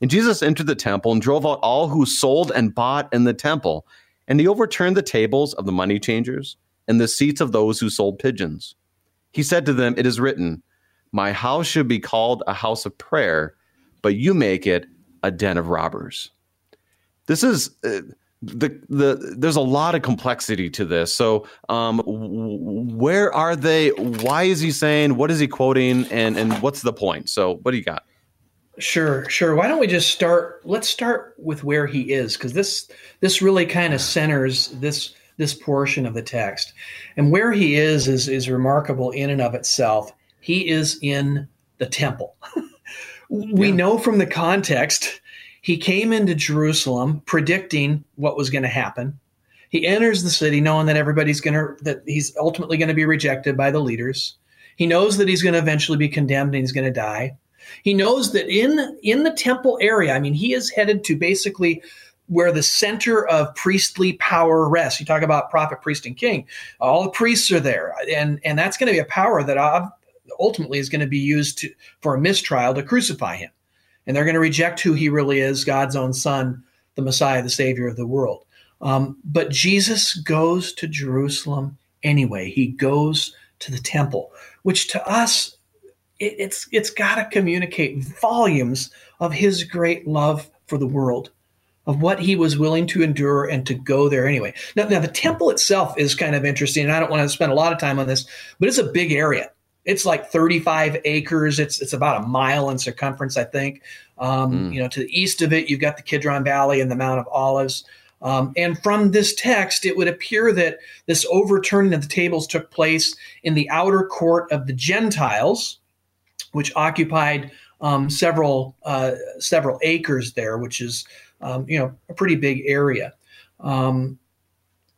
And Jesus entered the temple and drove out all who sold and bought in the temple. And he overturned the tables of the money changers and the seats of those who sold pigeons. He said to them, It is written, My house should be called a house of prayer, but you make it a den of robbers. This is. Uh, the the there's a lot of complexity to this. So, um, where are they? Why is he saying? What is he quoting? And and what's the point? So, what do you got? Sure, sure. Why don't we just start? Let's start with where he is, because this this really kind of centers this this portion of the text, and where he is is is remarkable in and of itself. He is in the temple. we yeah. know from the context he came into Jerusalem predicting what was going to happen. He enters the city knowing that everybody's going to, that he's ultimately going to be rejected by the leaders. He knows that he's going to eventually be condemned and he's going to die. He knows that in, in the temple area, I mean, he is headed to basically where the center of priestly power rests. You talk about prophet, priest, and king. All the priests are there, and and that's going to be a power that uh, ultimately is going to be used to, for a mistrial to crucify him and they're going to reject who he really is God's own son, the Messiah, the Savior of the world. Um, but Jesus goes to Jerusalem anyway. He goes to the temple, which to us, it, it's it's got to communicate volumes of his great love for the world, of what he was willing to endure and to go there anyway. Now, now the temple itself is kind of interesting, and I don't want to spend a lot of time on this, but it's a big area it's like 35 acres. It's it's about a mile in circumference, I think. Um, mm. You know, to the east of it, you've got the Kidron Valley and the Mount of Olives. Um, and from this text, it would appear that this overturning of the tables took place in the outer court of the Gentiles, which occupied um, several uh, several acres there, which is um, you know a pretty big area. Um,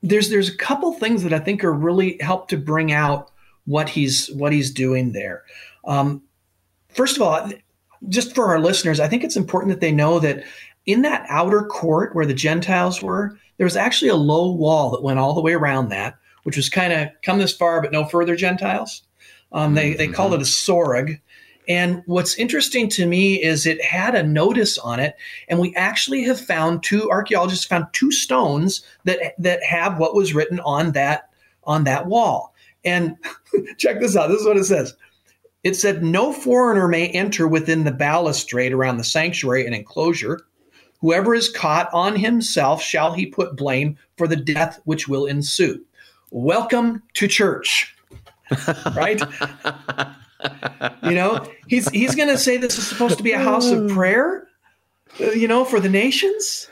there's there's a couple things that I think are really help to bring out what he's what he's doing there. Um, first of all, just for our listeners, I think it's important that they know that in that outer court where the Gentiles were, there was actually a low wall that went all the way around that, which was kind of come this far but no further, Gentiles. Um, they, they called it a soreg. And what's interesting to me is it had a notice on it, and we actually have found two archaeologists found two stones that that have what was written on that on that wall. And check this out. This is what it says. It said, "No foreigner may enter within the balustrade around the sanctuary and enclosure. Whoever is caught on himself shall he put blame for the death which will ensue." Welcome to church. right? you know, he's he's going to say this is supposed to be a house of prayer, uh, you know, for the nations.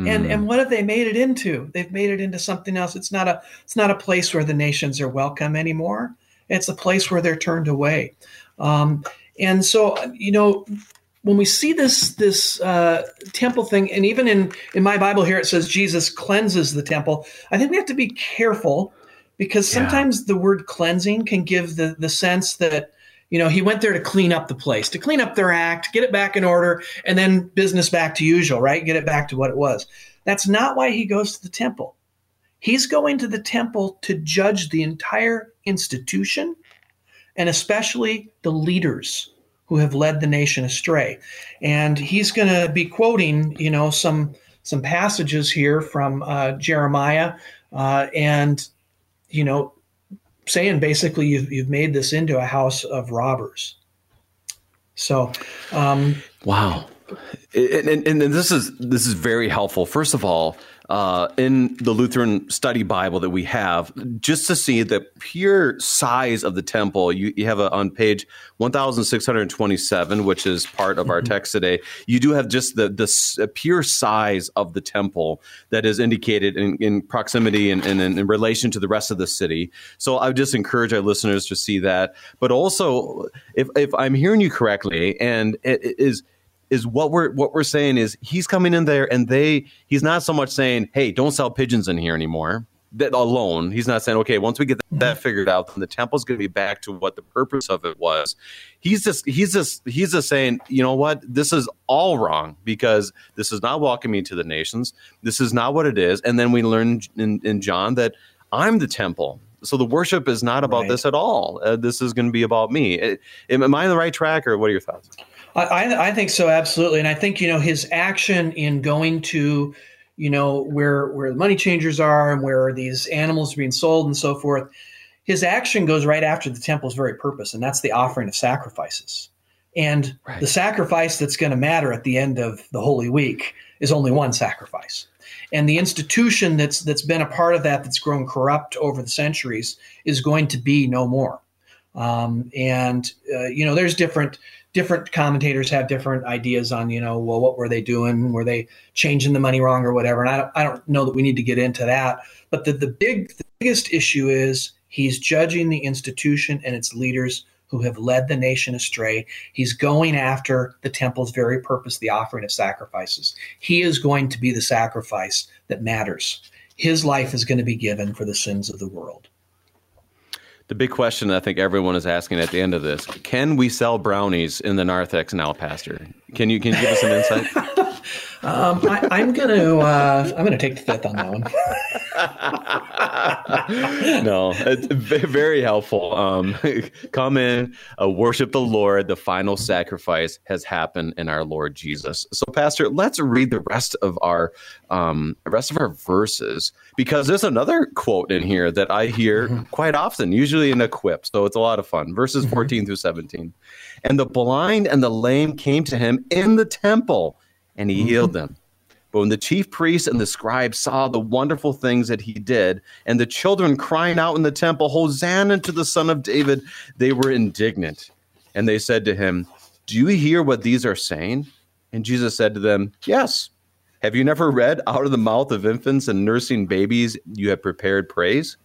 Mm. And and what have they made it into? They've made it into something else. It's not a it's not a place where the nations are welcome anymore. It's a place where they're turned away. Um, and so, you know, when we see this this uh, temple thing, and even in in my Bible here it says Jesus cleanses the temple. I think we have to be careful because sometimes yeah. the word cleansing can give the the sense that you know he went there to clean up the place to clean up their act get it back in order and then business back to usual right? Get it back to what it was. That's not why he goes to the temple. He's going to the temple to judge the entire institution and especially the leaders who have led the nation astray. And he's going to be quoting you know some some passages here from uh, jeremiah uh, and you know, saying basically you've, you've made this into a house of robbers. So, um, wow. And, and, and, this is this is very helpful. First of all, uh, in the Lutheran Study Bible that we have, just to see the pure size of the temple. You, you have a, on page 1627, which is part of our mm-hmm. text today. You do have just the, the pure size of the temple that is indicated in, in proximity and, and, in relation to the rest of the city. So I would just encourage our listeners to see that. But also, if, if I'm hearing you correctly, and it is is what we're what we're saying is he's coming in there and they he's not so much saying hey don't sell pigeons in here anymore that alone. He's not saying okay once we get that figured out then the temple's going to be back to what the purpose of it was. He's just he's just he's just saying you know what? This is all wrong because this is not welcoming me to the nations. This is not what it is. And then we learn in, in john that i'm the temple. So the worship is not about right. this at all. Uh, this is going to be about me. Am i on the right track or what are your thoughts I, I think so, absolutely, and I think you know his action in going to, you know, where where the money changers are and where these animals are being sold and so forth. His action goes right after the temple's very purpose, and that's the offering of sacrifices. And right. the sacrifice that's going to matter at the end of the Holy Week is only one sacrifice. And the institution that's that's been a part of that that's grown corrupt over the centuries is going to be no more. Um, and uh, you know, there's different different commentators have different ideas on, you know, well, what were they doing? Were they changing the money wrong or whatever? And I don't, I don't know that we need to get into that. But the, the big, the biggest issue is he's judging the institution and its leaders who have led the nation astray. He's going after the temple's very purpose, the offering of sacrifices. He is going to be the sacrifice that matters. His life is going to be given for the sins of the world the big question I think everyone is asking at the end of this: Can we sell brownies in the narthex now, Pastor? Can you can you give us some insight? um, I, am gonna uh, I'm gonna take the fifth on that one. no, it's very helpful. Um, come in, uh, worship the Lord. The final sacrifice has happened in our Lord Jesus. So, Pastor, let's read the rest of our um, rest of our verses because there's another quote in here that I hear mm-hmm. quite often, usually in a quip. So it's a lot of fun. Verses mm-hmm. 14 through 17. And the blind and the lame came to him in the temple, and he mm-hmm. healed them. But when the chief priests and the scribes saw the wonderful things that he did, and the children crying out in the temple, Hosanna to the Son of David, they were indignant. And they said to him, Do you hear what these are saying? And Jesus said to them, Yes. Have you never read, Out of the mouth of infants and nursing babies, you have prepared praise?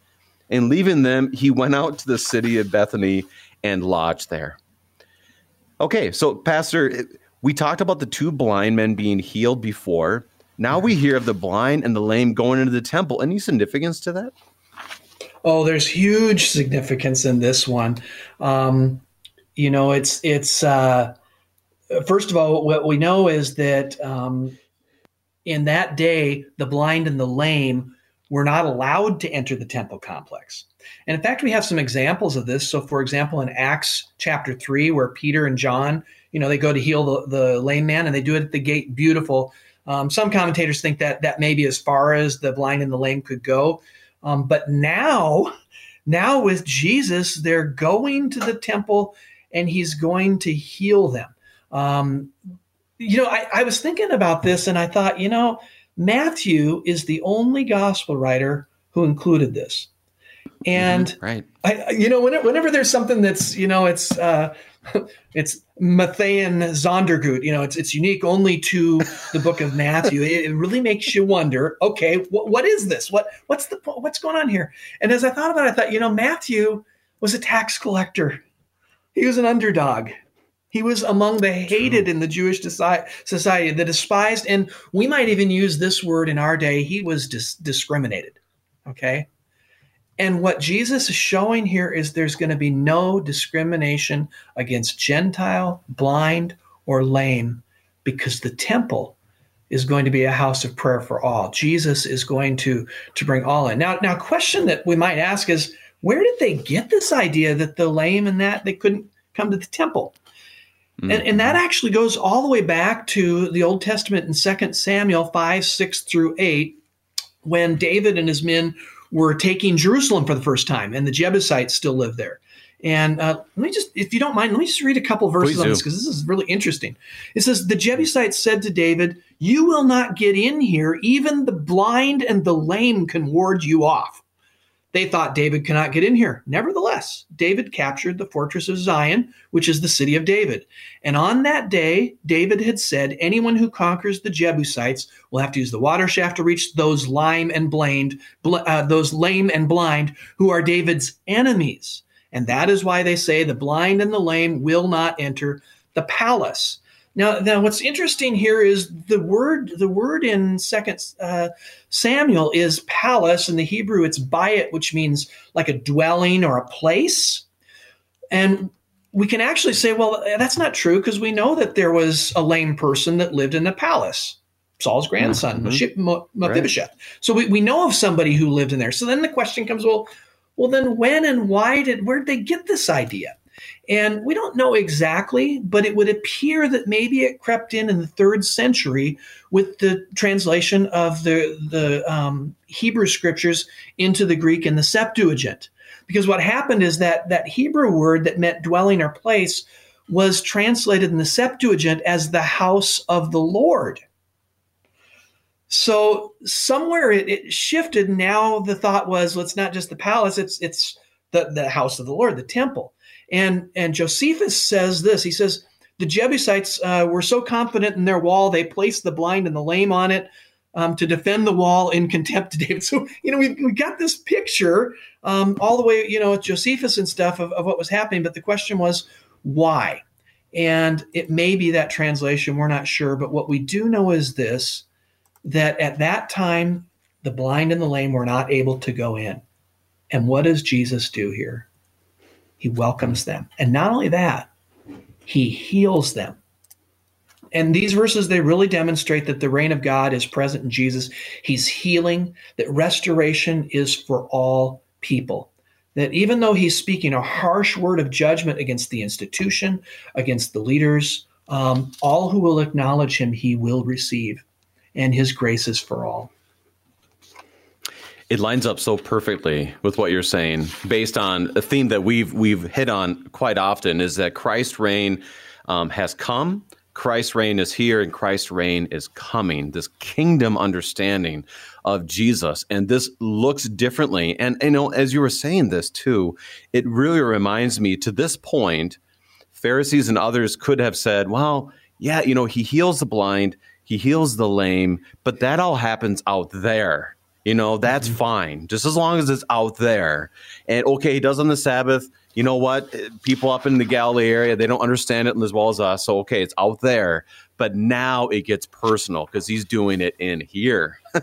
And leaving them, he went out to the city of Bethany and lodged there. Okay, so, Pastor, we talked about the two blind men being healed before. Now we hear of the blind and the lame going into the temple. Any significance to that? Oh, there's huge significance in this one. Um, you know, it's it's uh, first of all what we know is that um, in that day, the blind and the lame were not allowed to enter the temple complex. And in fact, we have some examples of this. So, for example, in Acts chapter 3, where Peter and John, you know, they go to heal the, the lame man and they do it at the gate, beautiful. Um, some commentators think that that may be as far as the blind and the lame could go. Um, but now, now with Jesus, they're going to the temple and he's going to heal them. Um, you know, I, I was thinking about this and I thought, you know, Matthew is the only gospel writer who included this. And mm-hmm, right. I, you know, whenever, whenever, there's something that's, you know, it's, uh, it's Matthean Sondergut, you know, it's, it's unique only to the book of Matthew. it, it really makes you wonder, okay, wh- what is this? What, what's the, what's going on here? And as I thought about it, I thought, you know, Matthew was a tax collector. He was an underdog. He was among the hated in the Jewish society, the despised, and we might even use this word in our day. He was dis- discriminated. Okay. And what Jesus is showing here is there's going to be no discrimination against Gentile, blind, or lame because the temple is going to be a house of prayer for all. Jesus is going to, to bring all in. Now, now, question that we might ask is where did they get this idea that the lame and that they couldn't come to the temple? Mm-hmm. And, and that actually goes all the way back to the Old Testament in 2 Samuel 5, 6 through 8, when David and his men were taking Jerusalem for the first time, and the Jebusites still live there. And uh, let me just, if you don't mind, let me just read a couple verses on this because this is really interesting. It says, The Jebusites said to David, You will not get in here. Even the blind and the lame can ward you off. They thought David cannot get in here. Nevertheless, David captured the fortress of Zion, which is the city of David. And on that day, David had said, Anyone who conquers the Jebusites will have to use the water shaft to reach those lame and blind, uh, those lame and blind who are David's enemies. And that is why they say the blind and the lame will not enter the palace. Now, now, what's interesting here is the word. The word in Second uh, Samuel is palace. In the Hebrew, it's bayit, which means like a dwelling or a place. And we can actually say, well, that's not true because we know that there was a lame person that lived in the palace. Saul's grandson, mm-hmm. Mephibosheth. Right. So we, we know of somebody who lived in there. So then the question comes, well, well, then when and why did where did they get this idea? And we don't know exactly, but it would appear that maybe it crept in in the third century with the translation of the, the um, Hebrew scriptures into the Greek in the Septuagint. Because what happened is that that Hebrew word that meant dwelling or place was translated in the Septuagint as the house of the Lord. So somewhere it, it shifted. Now the thought was, well, it's not just the palace; it's it's the, the house of the Lord, the temple. And, and Josephus says this he says, the Jebusites uh, were so confident in their wall, they placed the blind and the lame on it um, to defend the wall in contempt to David. So, you know, we've, we got this picture um, all the way, you know, with Josephus and stuff of, of what was happening. But the question was, why? And it may be that translation, we're not sure. But what we do know is this that at that time, the blind and the lame were not able to go in. And what does Jesus do here? He welcomes them. And not only that, he heals them. And these verses, they really demonstrate that the reign of God is present in Jesus. He's healing, that restoration is for all people. That even though he's speaking a harsh word of judgment against the institution, against the leaders, um, all who will acknowledge him, he will receive. And his grace is for all. It lines up so perfectly with what you're saying, based on a theme that we've we've hit on quite often, is that Christ's reign um, has come, Christ's reign is here, and Christ's reign is coming. This kingdom understanding of Jesus, and this looks differently. And you know, as you were saying this too, it really reminds me. To this point, Pharisees and others could have said, "Well, yeah, you know, he heals the blind." He heals the lame, but that all happens out there you know, that's mm-hmm. fine, just as long as it's out there. And okay, he does on the Sabbath. you know what? People up in the Galilee area, they don't understand it as well as us. So, okay, it's out there. But now it gets personal because he's doing it in here.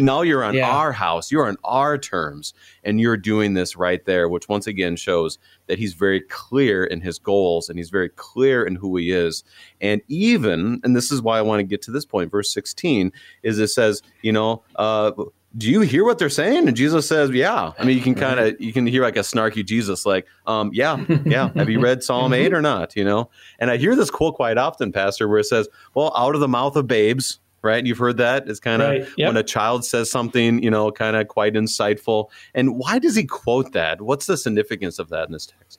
now you're on yeah. our house, you're on our terms, and you're doing this right there, which once again shows that he's very clear in his goals and he's very clear in who he is. And even, and this is why I want to get to this point, verse 16 is it says, you know, uh, do you hear what they're saying? And Jesus says, yeah. I mean, you can kind of, you can hear like a snarky Jesus, like, um, yeah, yeah. Have you read Psalm 8 or not? You know? And I hear this quote quite often, Pastor, where it says, well, out of the mouth of babes, right? You've heard that. It's kind of right. yep. when a child says something, you know, kind of quite insightful. And why does he quote that? What's the significance of that in this text?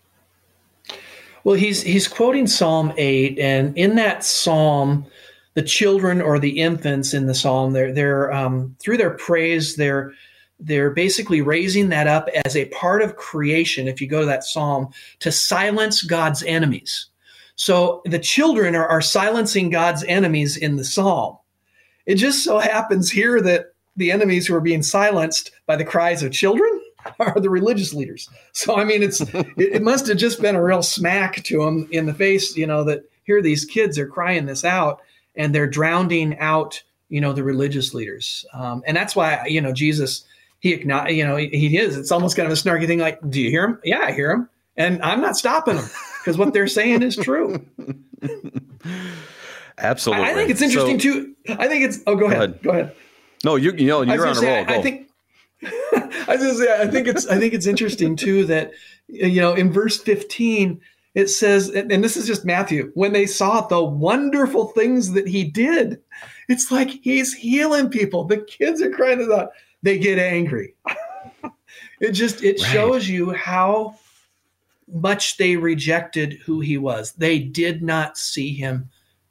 Well, he's he's quoting Psalm 8 and in that psalm the children or the infants in the psalm they're they're um, through their praise they're they're basically raising that up as a part of creation if you go to that psalm to silence god's enemies. So the children are, are silencing god's enemies in the psalm. It just so happens here that the enemies who are being silenced by the cries of children are the religious leaders. So i mean it's it, it must have just been a real smack to them in the face you know that here these kids are crying this out and they're drowning out you know the religious leaders. Um, and that's why you know jesus he you know he, he, is. It's almost kind of a snarky thing like do you hear him? Yeah i hear him. And i'm not stopping them because what they're saying is true. Absolutely. I, I, think it's interesting so, too. I think it's oh go, go ahead. ahead. go ahead. No you, you know you're on a roll. I, I think I say, I think it's I think it's interesting too that you know in verse 15 it says, and this is just Matthew, when they saw the wonderful things that he did, it's like he's healing people. The kids are crying out, they get angry. it just it right. shows you how much they rejected who he was. They did not see him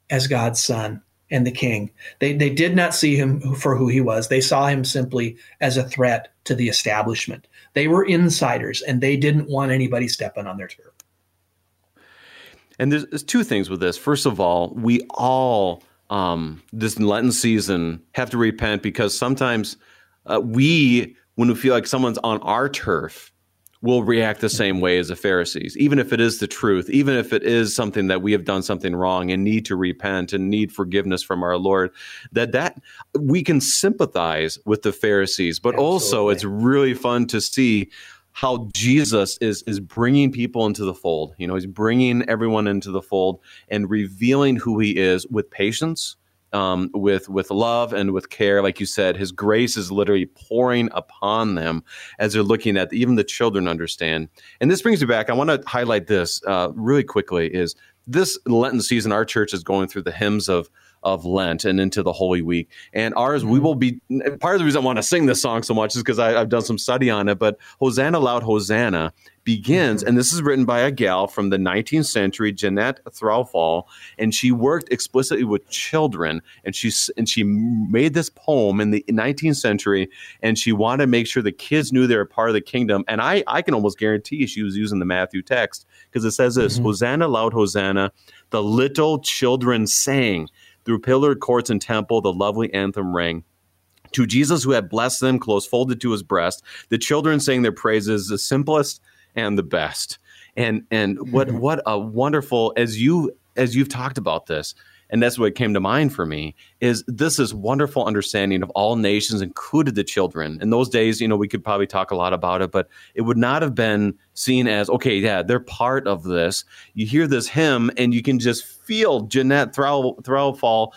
as God's son and the king. They, they did not see him for who he was. They saw him simply as a threat to the establishment. They were insiders and they didn't want anybody stepping on their turf. And there's, there's two things with this. First of all, we all um, this Lenten season have to repent because sometimes uh, we, when we feel like someone's on our turf, will react the same way as the Pharisees, even if it is the truth, even if it is something that we have done something wrong and need to repent and need forgiveness from our Lord. That that we can sympathize with the Pharisees, but Absolutely. also it's really fun to see how Jesus is is bringing people into the fold. You know, he's bringing everyone into the fold and revealing who he is with patience, um, with with love and with care. Like you said, his grace is literally pouring upon them as they're looking at. Even the children understand. And this brings me back. I want to highlight this uh, really quickly. Is this Lenten season? Our church is going through the hymns of of Lent and into the Holy Week. And ours, mm-hmm. we will be part of the reason I want to sing this song so much is because I've done some study on it. But Hosanna Loud Hosanna begins, mm-hmm. and this is written by a gal from the 19th century, Jeannette Threlfall, and she worked explicitly with children, and she and she made this poem in the 19th century, and she wanted to make sure the kids knew they were part of the kingdom. And I I can almost guarantee she was using the Matthew text because it says this: mm-hmm. Hosanna loud Hosanna, the little children sang. Through pillared courts and temple, the lovely anthem rang. To Jesus, who had blessed them, close folded to his breast, the children sang their praises, the simplest and the best. And and what what a wonderful as you as you've talked about this, and that's what came to mind for me is this is wonderful understanding of all nations included the children in those days you know we could probably talk a lot about it but it would not have been seen as okay yeah they're part of this you hear this hymn and you can just feel jeannette threlfall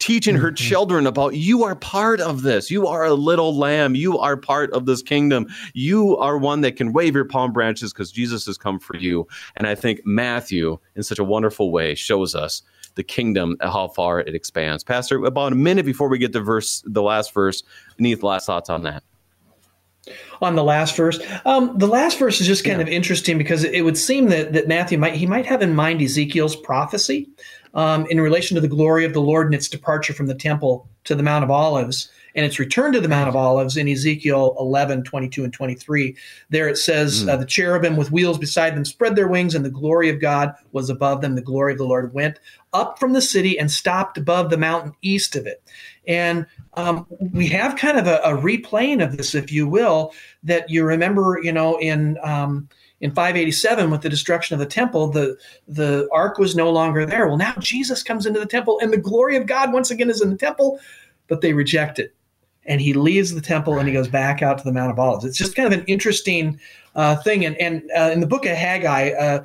teaching her mm-hmm. children about you are part of this. You are a little lamb. You are part of this kingdom. You are one that can wave your palm branches because Jesus has come for you. And I think Matthew, in such a wonderful way, shows us the kingdom, how far it expands. Pastor, about a minute before we get to verse, the last verse, need last thoughts on that. On the last verse, um, the last verse is just kind yeah. of interesting because it would seem that that Matthew might he might have in mind Ezekiel's prophecy um, in relation to the glory of the Lord and its departure from the temple to the Mount of Olives and its returned to the Mount of Olives in Ezekiel 11, 22, and 23. There it says, mm. uh, The cherubim with wheels beside them spread their wings, and the glory of God was above them. The glory of the Lord went up from the city and stopped above the mountain east of it. And um, we have kind of a, a, replaying of this, if you will, that you remember, you know, in. Um, in 587 with the destruction of the temple the the ark was no longer there well now jesus comes into the temple and the glory of god once again is in the temple but they reject it and he leaves the temple and he goes back out to the mount of olives it's just kind of an interesting uh, thing and, and uh, in the book of haggai uh,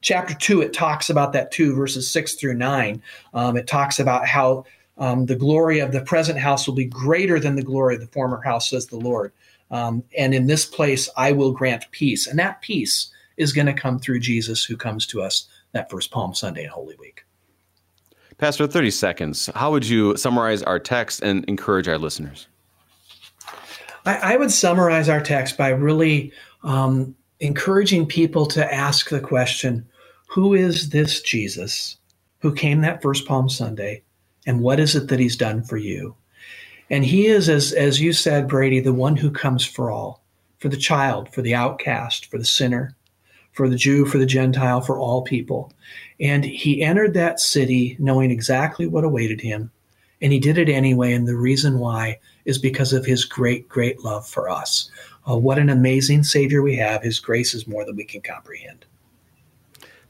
chapter 2 it talks about that too verses 6 through 9 um, it talks about how um, the glory of the present house will be greater than the glory of the former house says the lord um, and in this place, I will grant peace. And that peace is going to come through Jesus who comes to us that first Palm Sunday and Holy Week. Pastor, 30 seconds. How would you summarize our text and encourage our listeners? I, I would summarize our text by really um, encouraging people to ask the question Who is this Jesus who came that first Palm Sunday? And what is it that he's done for you? And he is, as, as you said, Brady, the one who comes for all for the child, for the outcast, for the sinner, for the Jew, for the Gentile, for all people. And he entered that city knowing exactly what awaited him. And he did it anyway. And the reason why is because of his great, great love for us. Uh, what an amazing Savior we have. His grace is more than we can comprehend.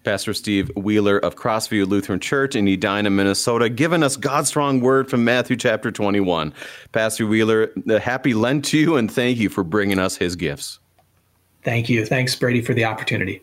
Pastor Steve Wheeler of Crossview Lutheran Church in Edina, Minnesota, giving us God's strong word from Matthew chapter 21. Pastor Wheeler, happy Lent to you, and thank you for bringing us his gifts. Thank you. Thanks, Brady, for the opportunity.